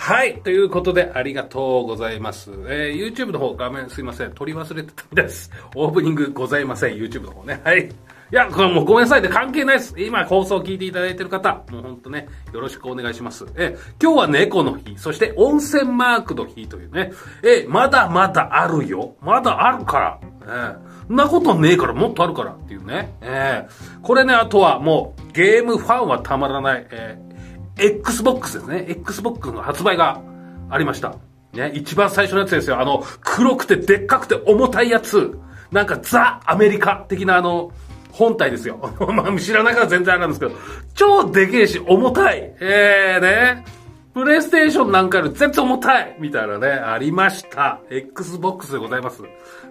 はい。ということで、ありがとうございます。えー、YouTube の方、画面すいません。撮り忘れてたみたいです。オープニングございません。YouTube の方ね。はい。いや、これもうごめんなさいで関係ないです。今放送を聞いていただいてる方、もうほんとね、よろしくお願いします。え、今日は猫の日、そして温泉マークの日というね、え、まだまだあるよ。まだあるから。えそんなことねえから、もっとあるからっていうね。えー、これね、あとはもう、ゲームファンはたまらない、えー Xbox ですね。Xbox の発売がありました。ね、一番最初のやつですよ。あの、黒くてでっかくて重たいやつ。なんかザ・アメリカ的なあの、本体ですよ。まあ、知らないから全然あれなんですけど、超でけえし、重たい。えーね。プレイステーションなんかより全然重たいみたいなね、ありました。Xbox でございます。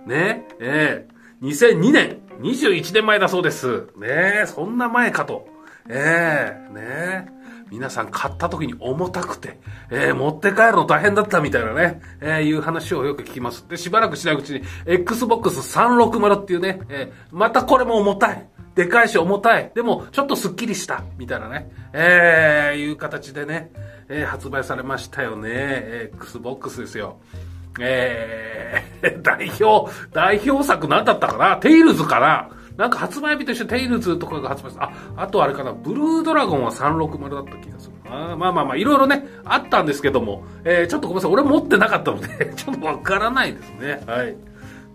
ね、えー、2002年、21年前だそうです。ねそんな前かと。ええー、ね皆さん買った時に重たくて、えー、持って帰るの大変だったみたいなね、えー、いう話をよく聞きます。で、しばらくしないうちに、Xbox 360っていうね、えー、またこれも重たい。でかいし重たい。でも、ちょっとスッキリした。みたいなね、えー、いう形でね、えー、発売されましたよね。Xbox ですよ。えー、代表、代表作何だったかな？テイルズかな？なんか発売日としてテイルズとかが発売さあ、あとあれかな、ブルードラゴンは360だった気がするな。まあまあまあ、いろいろね、あったんですけども、えー、ちょっとごめんなさい、俺持ってなかったので ちょっとわからないですね。はい。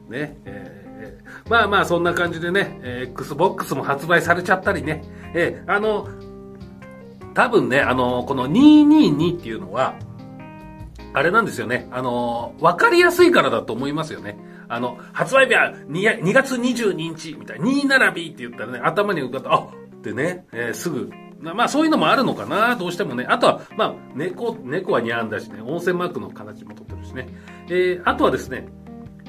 ね、えー、まあまあ、そんな感じでね、えー、Xbox も発売されちゃったりね、えー、あの、多分ね、あの、この222っていうのは、あれなんですよね。あの、わかりやすいからだと思いますよね。あの、発売日は 2, 2月22日みたいな、2並びって言ったらね、頭に浮かった、あってね、えー、すぐ、まあそういうのもあるのかな、どうしてもね。あとは、まあ、猫、猫はニャンだしね、温泉マークの形もとってるしね。えー、あとはですね、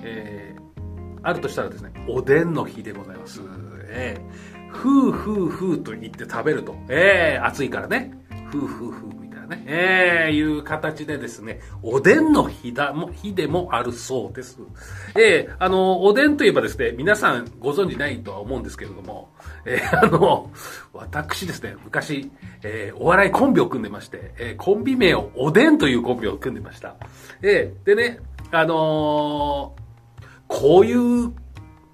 えー、あるとしたらですね、おでんの日でございます。えー、ふうふうふうと言って食べると。えー、暑いからね。ふうふうふうね、えー、いう形でですね、おでんの日だも、日でもあるそうです。えー、あの、おでんといえばですね、皆さんご存知ないとは思うんですけれども、えー、あの、私ですね、昔、えー、お笑いコンビを組んでまして、えー、コンビ名をおでんというコンビを組んでました。えー、でね、あのー、こういう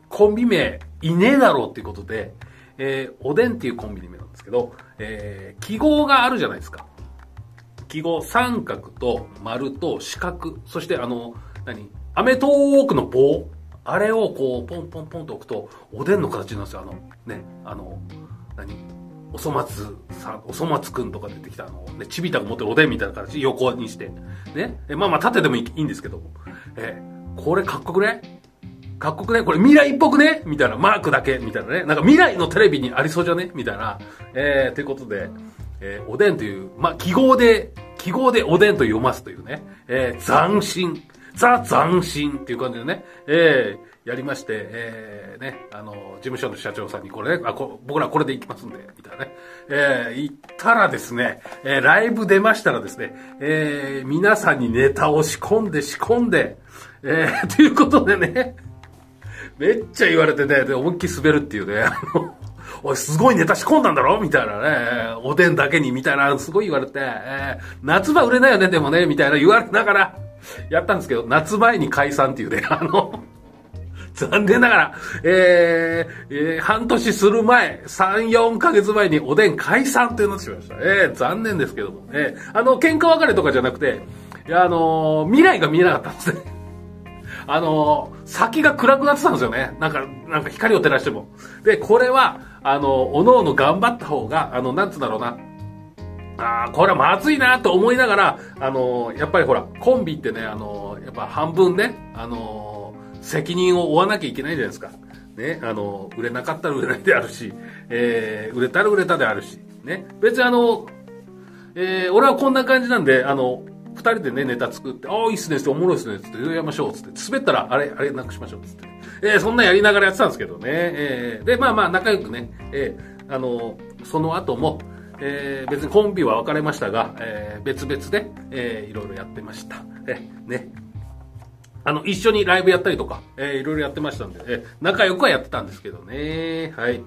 コンビ名いねえだろうっていうことで、えー、おでんっていうコンビ名なんですけど、えー、記号があるじゃないですか。記号、三角と丸と四角、そしてあの、何？アメトーークの棒。あれをこう、ポンポンポンと置くと、おでんの形なんですよ。あの、ね、あの、何？おそ松さん、おそ松くんとか出てきたあの、ね、ちびたが持ってるおでんみたいな形、横にして。ね。えまあまあ縦でもいいんですけど、えこれかっこくね？かっこくね？これ未来っぽくね？みたいな、マークだけ、みたいなね。なんか未来のテレビにありそうじゃね？みたいな。えー、ということで、えー、おでんという、まあ、記号で、記号でおでんと読ますというね、えー、斬新、ザ斬新っていう感じでね、えー、やりまして、えー、ね、あの、事務所の社長さんにこれね、あこ僕らこれで行きますんで、みたいなね。えー、行ったらですね、えー、ライブ出ましたらですね、えー、皆さんにネタを仕込んで仕込んで、えー、ということでね、めっちゃ言われてね、で、思いっきり滑るっていうね、あの、おい、すごいネタ仕込んだんだろ？みたいなね、おでんだけに、みたいな、すごい言われて、えー、夏場売れないよね、でもね、みたいな言われながら、やったんですけど、夏前に解散っていうね、あの、残念ながら、えー、えー、半年する前、3、4ヶ月前におでん解散ってなってしまいました。えー、残念ですけども、えー、あの、喧嘩別れとかじゃなくて、いや、あのー、未来が見えなかったんですね。あのー、先が暗くなってたんですよね。なんか、なんか光を照らしても。で、これは、あの、おのおの頑張った方が、あの、なんつうんだろうな。ああ、これはまずいなと思いながら、あの、やっぱりほら、コンビってね、あの、やっぱ半分ね、あの、責任を負わなきゃいけないじゃないですか。ね、あの、売れなかったら売れないであるし、えー、売れたら売れたであるし、ね。別にあの、えー、俺はこんな感じなんで、あの、人でね、ネタ作って、ああ、いいっすね、おもろいっすね、つって、やりましょう、つって、滑ったら、あれ、あれ、なくしましょう、つって。えー、そんなやりながらやってたんですけどね。えー、で、まあまあ、仲良くね、えー、あの、その後も、えー、別にコンビは別れましたが、えー、別々で、えー、いろいろやってました。えー、ね。あの、一緒にライブやったりとか、えー、いろいろやってましたんで、えー、仲良くはやってたんですけどね。はい。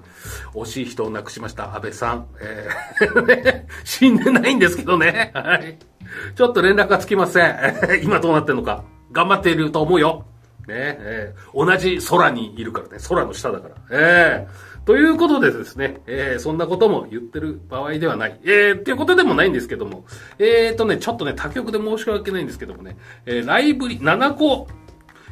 惜しい人を亡くしました、安倍さん。えー、死んでないんですけどね。はい。ちょっと連絡がつきません。今どうなってんのか。頑張っていると思うよ。ねえー、同じ空にいるからね。空の下だから。えー、ということでですね、えー、そんなことも言ってる場合ではない。えー、っていうことでもないんですけども。えーとね、ちょっとね、他局で申し訳ないんですけどもね、えー、ライブリ、7個、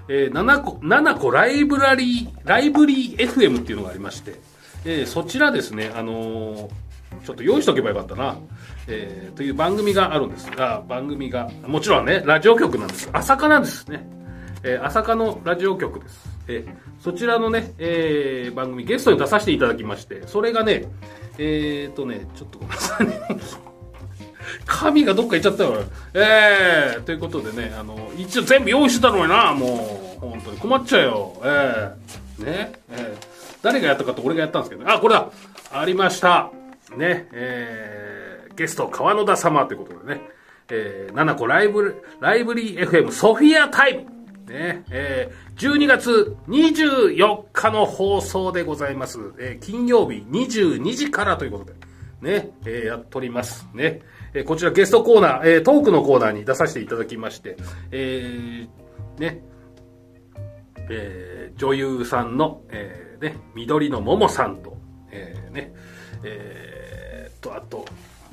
えー、7個、7個ライブラリー、ライブリー FM っていうのがありまして、えー、そちらですね、あのー、ちょっと用意しとけばよかったな。えー、という番組があるんですが、番組が、もちろんね、ラジオ局なんです。朝霞なんですね。えー、朝霞のラジオ局です。えー、そちらのね、えー、番組ゲストに出させていただきまして、それがね、えーとね、ちょっとごめんなさいね。神がどっか行っちゃったよ。えー、ということでね、あの、一応全部用意してたのにな、もう、本当に困っちゃうよ。えー、ね、えー、誰がやったかと俺がやったんですけど、あ、これだありましたね、えー、ゲスト、川野田様ということでね、えー、7個ライブ、ライブリー FM ソフィアタイムね、えー、12月24日の放送でございます。えー、金曜日22時からということで、ね、えー、やっております。ね、えー、こちらゲストコーナー、えー、トークのコーナーに出させていただきまして、えー、ね、えー、女優さんの、えー、ね、緑の桃さんと、えー、ね、えー、と、あと、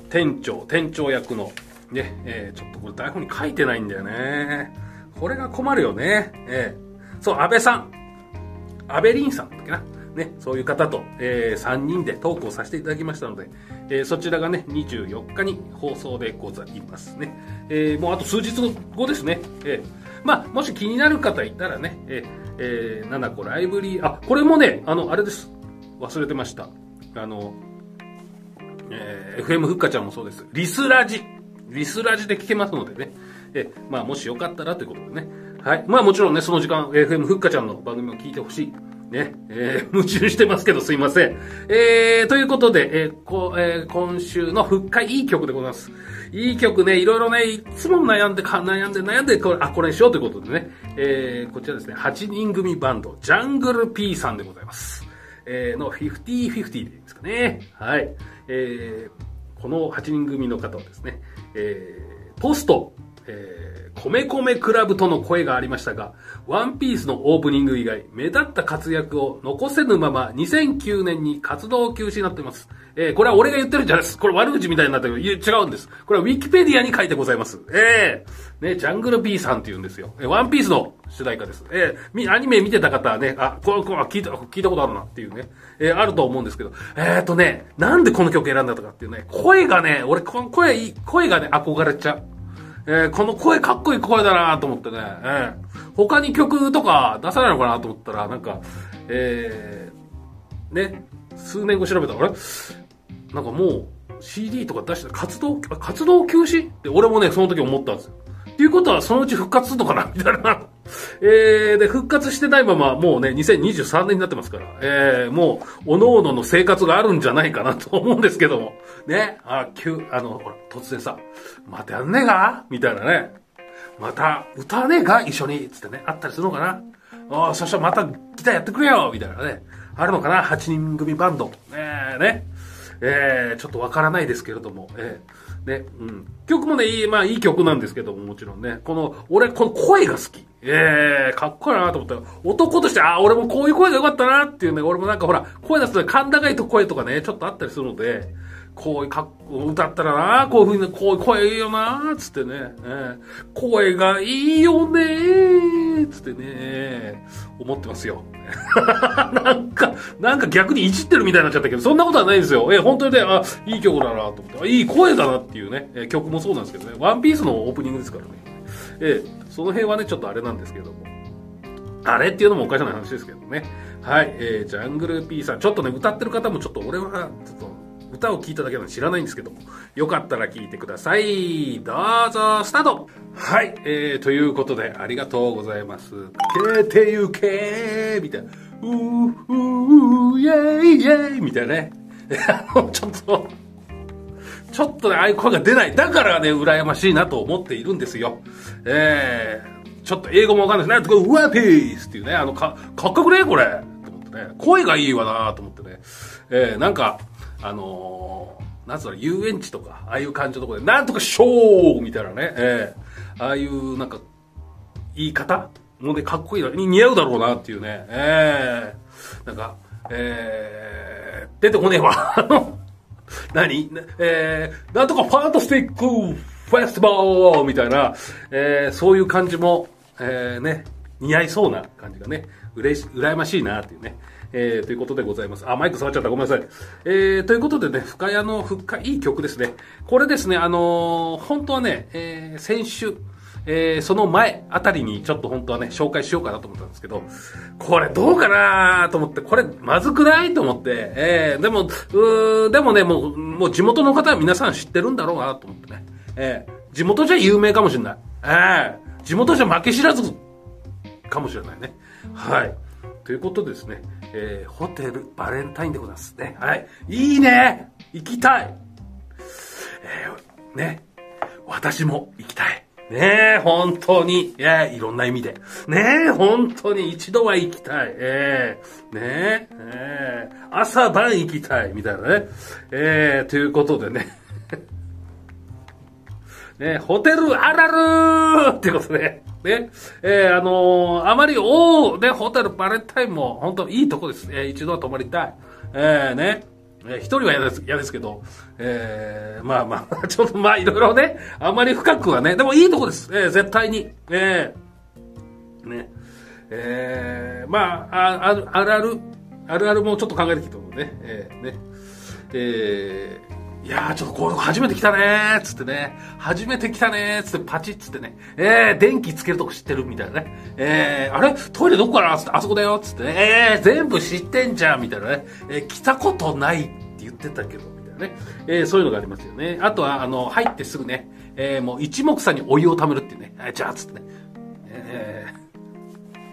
店長、店長役の、ね、えー、ちょっとこれ台本に書いてないんだよね。これが困るよね。えー、そう、安倍さん。安倍凛さんだっけな。ね、そういう方と、えー、3人でトークをさせていただきましたので、えー、そちらがね、24日に放送でございますね。えー、もうあと数日後ですね。えー、まあ、もし気になる方いたらね、えー、えー、7個ライブリー、あ、これもね、あの、あれです。忘れてました。あの、えー、FM ふっかちゃんもそうです。リスラジ。リスラジで聞けますのでね。えまあ、もしよかったらということでね。はい。まあ、もちろんね、その時間、FM ふっかちゃんの番組を聞いてほしい。ね、えー、夢中してますけどすいません。えー、ということで、えー、こえー、今週の復活いい曲でございます。いい曲ね、いろいろね、いつも悩んで、悩んで、悩んで、これ、あ、これにしようということでね、えー、こちらですね、8人組バンド、ジャングル P さんでございます。えー、の50-50でいいですかね。はい。えー、この8人組の方はですね、えー、ポスト、えー、米米クラブとの声がありましたが、ワンピースのオープニング以外、目立った活躍を残せぬまま、2009年に活動休止になっています。えー、これは俺が言ってるんじゃないです。これ悪口みたいになったけど、違うんです。これはウィキペディアに書いてございます。えー、ね、ジャングル B さんって言うんですよ。えー、ワンピースの主題歌です。えー、アニメ見てた方はね、あ、これ、これ聞いた、聞いたことあるなっていうね、えー、あると思うんですけど、えーとね、なんでこの曲選んだとかっていうね、声がね、俺、この声、声がね、憧れちゃう。えー、この声かっこいい声だなと思ってね、えー、他に曲とか出さないのかなと思ったら、なんか、えー、ね、数年後調べたら、あれ？なんかもう CD とか出して活動、活動休止？って俺もね、その時思ったんですよ。っていうことはそのうち復活するのかなみたいな。えー、で、復活してないまま、もうね、2023年になってますから、えー、もう、おのおのの生活があるんじゃないかなと思うんですけども。ね、あ、急、あの、ほら、突然さ、またやんねえか？みたいなね。また、歌わねえか？一緒につってね、あったりするのかなああ、そしたらまたギターやってくれよみたいなね。あるのかな ?8 人組バンド。え、ね。えー、ちょっとわからないですけれども、えー、ね、うん。曲もね、いい、まあいい曲なんですけども、もちろんね。この、俺、この声が好き。ええー、かっこいいなと思ったら、男として、ああ、俺もこういう声が良かったなっていうね、俺もなんかほら、声出すと甲高いと声とかね、ちょっとあったりするので、こういうか歌ったらな、こういうふうに、こういう声いいよな、つってね、えー、声がいいよねつってね、思ってますよ。なんか、なんか逆にいじってるみたいになっちゃったけど、そんなことはないですよ。えー、本当にね、あ、いい曲だなと思ってあ、いい声だなっていうね、え、曲もそうなんですけどね、ワンピースのオープニングですからね。えー、その辺はね、ちょっとあれなんですけども。あれっていうのもおかしな話ですけどね。はい、えー、ジャングル P さん、ちょっとね、歌ってる方もちょっと俺は、ちょっと、歌を聴いただけなの知らないんですけども、よかったら聴いてください。どうぞ、スタートはい、えー、ということで、ありがとうございます。けてゆけみたいな、うー、うー、イェイイェイみたいなね。ちょっと、ちょっとね、ああいう声が出ない。だからね、羨ましいなと思っているんですよ。えー、ちょっと英語もわかんないですね。ウワピースっていうね、あの、か、かっこよくねこれ。と思ってね。声がいいわなと思ってね。えー、なんか、あのー、なんつうの、遊園地とか、ああいう感じのところで、なんとかショーみたいなね、えー、ああいうなんか、言い方もうね、かっこいいな、似合うだろうなっていうね、えー、なんか、えー、出てこねえわ。何？えー、なんとかファンタスティックフェスティバルみたいな、えー、そういう感じも、えー、ね、似合いそうな感じがね、うれし、羨ましいなっていうね。えー、ということでございます。あ、マイク触っちゃった。ごめんなさい。えー、ということでね、深谷の深いい曲ですね。これですね、あのー、本当はね、えー、先週、えー、その前あたりにちょっと本当はね、紹介しようかなと思ったんですけど、これどうかなと思って、これまずくないと思って、えー、でも、うーでもね、もう、もう地元の方は皆さん知ってるんだろうなと思ってね。えー、地元じゃ有名かもしれない。えー、地元じゃ負け知らずかもしれないね。はい。ということですね、えー、ホテルバレンタインでございますね。はい。いいね行きたいえー、ね。私も行きたい。ねえ、本当に。いや、いろんな意味で。ねえ、本当に一度は行きたい。ええー、ねえ、えー、朝晩行きたい。みたいなね。えー、ということでね。ねホテルあらるーってことで。ね、ねえー、あのー、あまり、おー、ね、ホテルバレンタインも、本当いいとこです。えー、一度は泊まりたい。えー、ね、えー、一人は嫌です、嫌ですけど、えー、まあまあ、ちょっとまあいろいろね、あまり深くはね、でもいいとこです。えー、絶対に。えー、ね。えー、まあ、あある、あるある、あるあるもちょっと考えてきたのね、えー、ね。えー、いやー、ちょっとこう、初めて来たねーつってね、初めて来たねーつってパチッつってね、えー、電気つけるとこ知ってるみたいなね、えー、あれ？トイレどこかなつって、あそこだよつってね、えー、全部知ってんじゃんみたいなね、えー、来たことないって言ってたけど、みたいなね、えー、そういうのがありますよね。あとは、あの、入ってすぐね、えー、もう一目散にお湯を貯めるっていうね、えー、じゃあつってね、え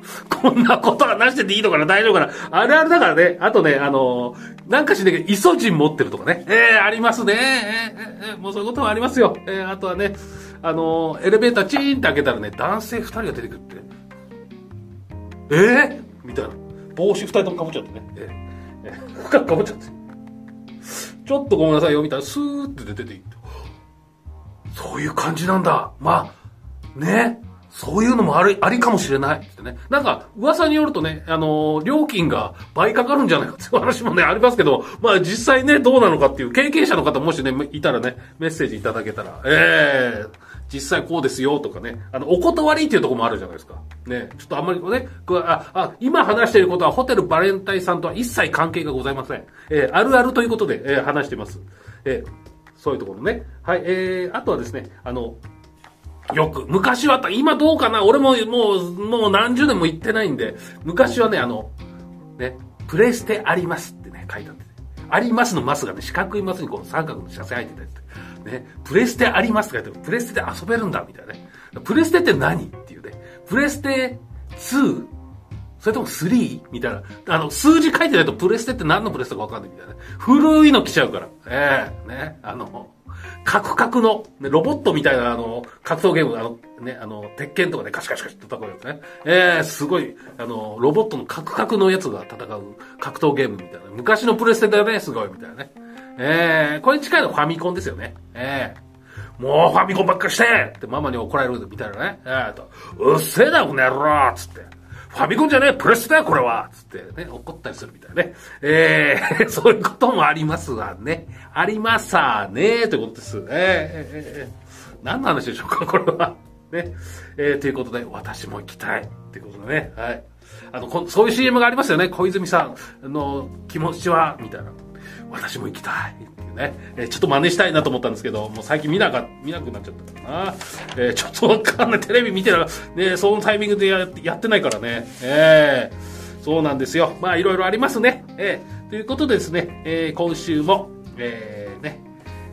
ー、こんなことはなしてていいのかな？大丈夫かな？あるあるだからね。あとね、あのー、なんかしねけど、イソジン持ってるとかね。えー、ありますね。えー、えー、もうそういうこともありますよ。えー、あとはね、あのー、エレベーターチーンって開けたらね、男性二人が出てくるって。えー、みたいな。帽子二人とも被っちゃってね。えー、えー、深く被っちゃって。ちょっとごめんなさいよ、みたいな。スーって出ていって。そういう感じなんだ。まあ、ね。そういうのもあり、ありかもしれないってね。なんか、噂によるとね、あのー、料金が倍かかるんじゃないかっていう話もね、ありますけど、まあ実際ね、どうなのかっていう、経験者の方もしね、いたらね、メッセージいただけたら、ええー、実際こうですよとかね、あの、お断りっていうとこもあるじゃないですか。ね、ちょっとあんまりね、あ、あ、今話していることはホテルバレンタインさんとは一切関係がございません。えー、あるあるということで、えー、話してます。えー、そういうところね。はい、えー、あとはですね、あの、よく、昔は、今どうかな？俺ももう、もう何十年も行ってないんで、昔はね、あの、ね、プレステありますってね、書いてあって、ね、ありますのマスがね、四角いマスにこう三角の車線入ってたりって、ね、プレステありますって書いて、プレステで遊べるんだ、みたいなね。プレステって何？っていうね、プレステ 2? それとも 3? みたいな。あの、数字書いてないとプレステって何のプレステかわかんないみたいな。古いの来ちゃうから。ええー、ね。あの、カクカクの、ね、ロボットみたいな、あの、格闘ゲーム、あの、ね、あの、鉄拳とかね、カシカシカシって戦うやつね。えー、すごい、あの、ロボットのカクカクのやつが戦う格闘ゲームみたいな。昔のプレステだよね、すごい、みたいなね。えー、これに近いのファミコンですよね。えー、もうファミコンばっかしてってママに怒られるみたいなね。えーと、うっせえだ、この野郎つって。ファミコンじゃねえ、プレスだよ、これはつってね、怒ったりするみたいなね。えー、そういうこともありますわね。ありますわね、ということです。えー、えー、え、何の話でしょうか、これは。ね。えー、ということで、私も行きたい。っていうことでね。はい。あの、こそういう CM がありますよね。小泉さんの気持ちは、みたいな。私も行きたいね、えー、ちょっと真似したいなと思ったんですけど、もう最近見なか、見なくなっちゃったかな。えー、ちょっとわかんない。テレビ見てたら、ね、そのタイミングでややってないからね。えー、そうなんですよ。まあ、いろいろありますね。えー、ということでですね、えー、今週も、えー、ね、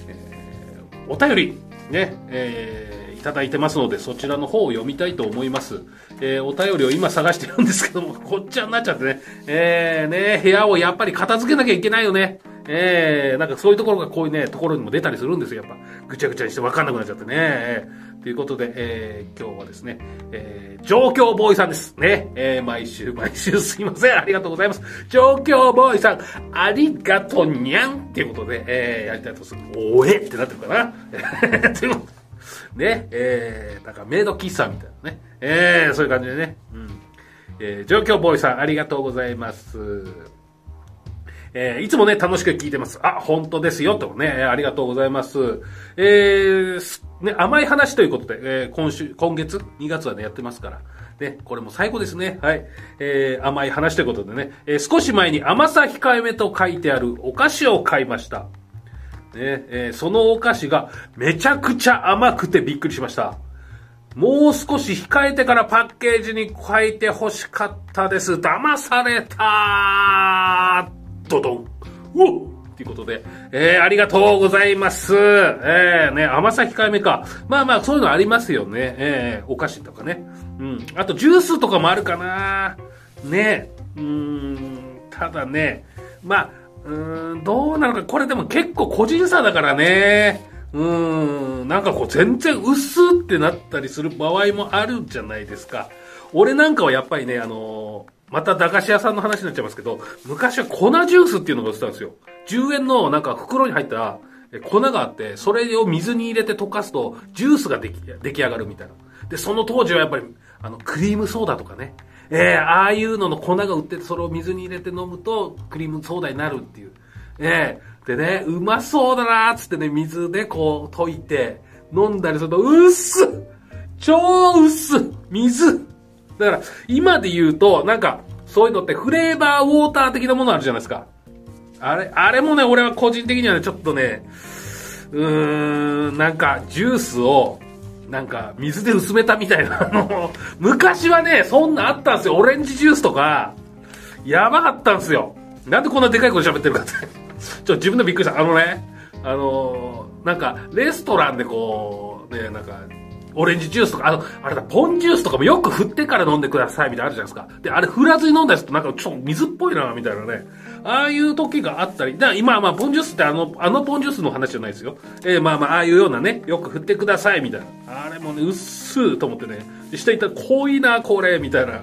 えー、お便り、ね、えー、いただいてますので、そちらの方を読みたいと思います。えー、お便りを今探してるんですけども、こっちゃになっちゃってね。えー、ね、部屋をやっぱり片付けなきゃいけないよね。えー、なんかそういうところがこういうね、ところにも出たりするんですよ、やっぱ。ぐちゃぐちゃにしてわかんなくなっちゃってね。えー、ということで、えー、今日はですね、えー、状況ボーイさんです。ね。えー、毎週毎週すいません。ありがとうございます。状況ボーイさん、ありがとにゃんっていうことで、えー、やりたいとする。おえ？ってなってるかな。ということで、ね、えー、なんかメイド喫茶みたいなね。えー、そういう感じでね。うん。えー、状況ボーイさん、ありがとうございます。えー、いつもね、楽しく聞いてます。あ、本当ですよ、とね、ありがとうございます。えー、ね、甘い話ということで、えー、今週、今月、2月はね、やってますから。ね、これも最後ですね。はい。えー、甘い話ということでね、えー、少し前に甘さ控えめと書いてあるお菓子を買いました。ね、えー、そのお菓子がめちゃくちゃ甘くてびっくりしました。もう少し控えてからパッケージに書いて欲しかったです。騙されたドドン。うおということで、えー、ありがとうございます。えー、ね、甘さ控えめか。まあまあ、そういうのありますよね。えー、お菓子とかね。うん。あと、ジュースとかもあるかな。ね。うん、ただね、まあ、うん、どうなのか、これでも結構個人差だからね。うん、なんかこう全然薄ってなったりする場合もあるじゃないですか。俺なんかはやっぱりね、あのまた駄菓子屋さんの話になっちゃいますけど、昔は粉ジュースっていうのが売ってたんですよ。10円のなんか袋に入った粉があって、それを水に入れて溶かすと、ジュースができ出来上がるみたいな。で、その当時はやっぱり、あの、クリームソーダとかね。えー、ああいうのの粉が売ってて、それを水に入れて飲むと、クリームソーダになるっていう。えー、でね、うまそうだなーつってね、水でこう溶いて、飲んだりすると、うっす超うっす水だから、今で言うと、なんか、そういうのってフレーバーウォーター的なものあるじゃないですか。あれ、あれもね、俺は個人的にはね、ちょっとね、うーん、なんか、ジュースを、なんか、水で薄めたみたいな、あの、昔はね、そんなあったんですよ。オレンジジュースとか、やばかったんですよ。なんでこんなでかい声喋ってるかって。ちょっと自分でびっくりした。あのね、あのなんか、レストランでこう、ね、なんか、オレンジジュースとか、あの、あれだ、ポンジュースとかもよく振ってから飲んでくださいみたいなあるじゃないですか。で、あれ振らずに飲んだりするとなんかちょっと水っぽいな、みたいなね。ああいう時があったり、だから今はまあポンジュースってあの、あのポンジュースの話じゃないですよ。えー、まあまあ、ああいうようなね、よく振ってくださいみたいな。あれもね、うっすーと思ってね。で、下行ったら濃いな、これ、みたいな。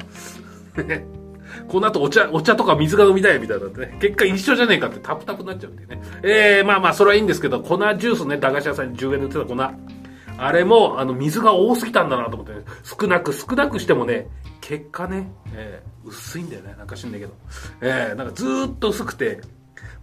この後お茶、お茶とか水が飲みたいみたいなね。結果一緒じゃねえかってタプタプになっちゃうんでね。えー、まあまあ、それはいいんですけど、粉ジュースね、駄菓子屋さんに10円で売ってた粉。あれも、あの、水が多すぎたんだなと思って、ね、少なく少なくしてもね、結果ね、えー、薄いんだよね。なんか知んないけど。えー、なんかずーっと薄くて、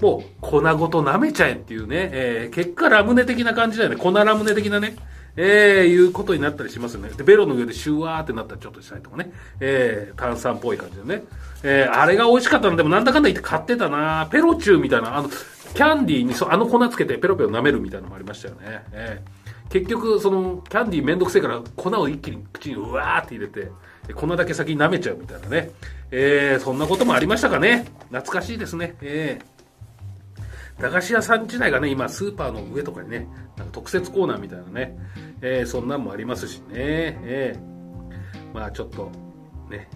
もう粉ごと舐めちゃえっていうね、えー、結果ラムネ的な感じだよね。粉ラムネ的なね。えー、いうことになったりしますよね。で、ベロの上でシュワーってなったらちょっとしたりとかね。えー、炭酸っぽい感じでね。えー、あれが美味しかったのでもなんだかんだ言って買ってたなペロチューみたいな、あの、キャンディーにそあの粉つけてペロペロ舐めるみたいなのもありましたよね。えー結局そのキャンディーめんどくせえから粉を一気に口にうわーって入れて粉だけ先に舐めちゃうみたいなね、えー、そんなこともありましたかね。懐かしいですね。えー、駄菓子屋さん自体がね今スーパーの上とかにねなんか特設コーナーみたいなね、えー、そんなんもありますしね。えー、まあちょっとね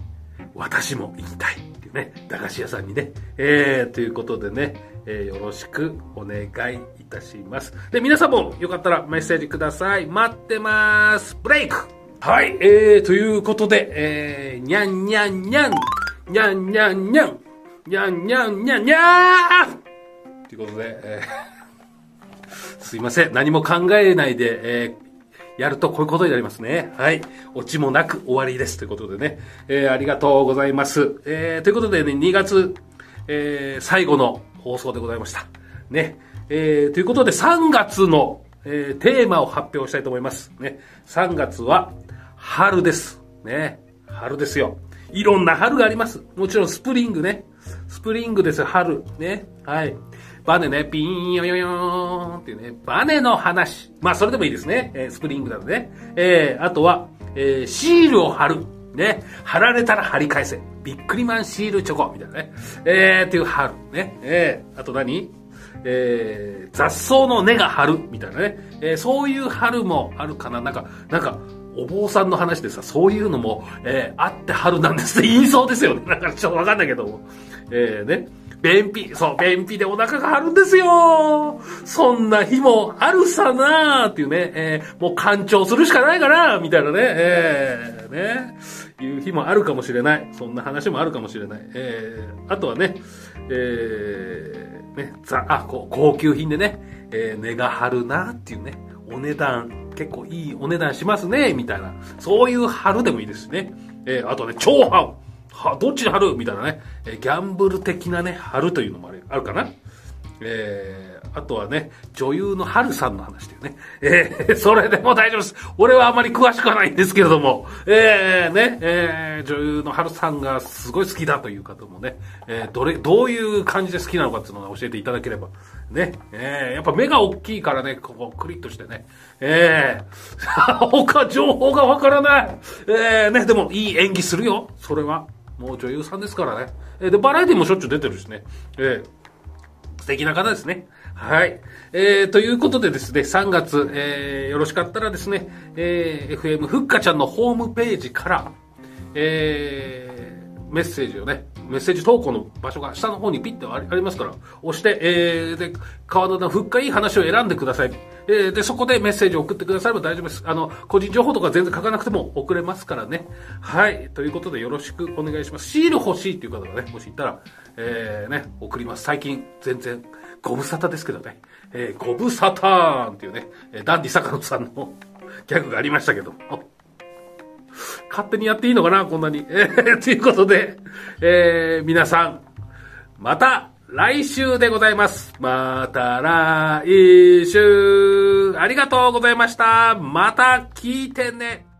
私も行きたいっていうね駄菓子屋さんにね。えー、ということでね、えー、よろしくお願いいたします。で、皆さんもよかったらメッセージください。待ってます。ブレイクはい、えー、ということで、えー、にゃんにゃんにゃん、にゃんにゃんにゃん、にゃんにゃんにゃんにゃーということで、えー、すいません。何も考えないで、えー、やるとこういうことになりますね。はい。オチもなく終わりです。ということでね。えー、ありがとうございます。えー、ということでね、2月、えー、最後の放送でございました。ね。えー、ということで3月の、えー、テーマを発表したいと思います。ね。3月は春です。ね。春ですよ。いろんな春があります。もちろんスプリングね。スプリングですよ、春。ね。はい。バネね、ピーンヨヨヨーンっていうね、バネの話。まあ、それでもいいですね。えー、スプリングなのでね。えー、あとは、えー、シールを貼る。ね。貼られたら貼り返せ。ビックリマンシールチョコ。みたいなね。えー、っていう春。ね。えー、あと何？えー、雑草の根が張るみたいなね、えー、そういう春もあるかな。なんか、なんか、お坊さんの話でさ、そういうのも、えー、あって春なんですって言いそうですよね。なんかちょっとわかんないけども。えー、ね。便秘、そう、便秘でお腹が張るんですよ。そんな日もあるさなーっていうね、えー、もう干潮するしかないかなみたいなね、えー、ね、いう日もあるかもしれない。そんな話もあるかもしれない。えー、あとはね、えー、ね、ざ、あ、こう、高級品でね、えー、値が張るなっていうね、お値段、結構いいお値段しますね、みたいな。そういう春でもいいですしね。えー、あとね、超ハは、どっちに貼る？みたいなね、えー、ギャンブル的なね、貼るというのもあるあるかな。えー、あとはね、女優の春さんの話だよね。えー、それでも大丈夫です。俺はあまり詳しくはないんですけれども、えー、ね、えー、女優の春さんがすごい好きだという方もね、えー、どれ、どういう感じで好きなのかっていうのを教えていただければ。ね、えー、やっぱ目が大きいからね、ここクリッとしてね、えー、他情報がわからない。えー、ね、でもいい演技するよ、それは。もう女優さんですからね。えー、で、バラエティもしょっちゅう出てるしね。えー、素敵な方ですね。はい。えー、ということでですね、3月、えー、よろしかったらですね、えー、FM ふっかちゃんのホームページから、えー、メッセージをね、メッセージ投稿の場所が下の方にピッてありますから、押して、えー、で、川田のふっかいい話を選んでください。えー、で、そこでメッセージを送ってくだされば大丈夫です。あの、個人情報とか全然書かなくても送れますからね。はい。ということでよろしくお願いします。シール欲しいっていう方がね、もしいたら、えー、ね、送ります。最近、全然、ご無沙汰ですけどね。えー、ご無沙汰っていうね、ダンディ坂野さんの ギャグがありましたけども。勝手にやっていいのかなこんなに。え、ということで、えー、皆さん、また来週でございます。また来週。ありがとうございました。また聞いてね。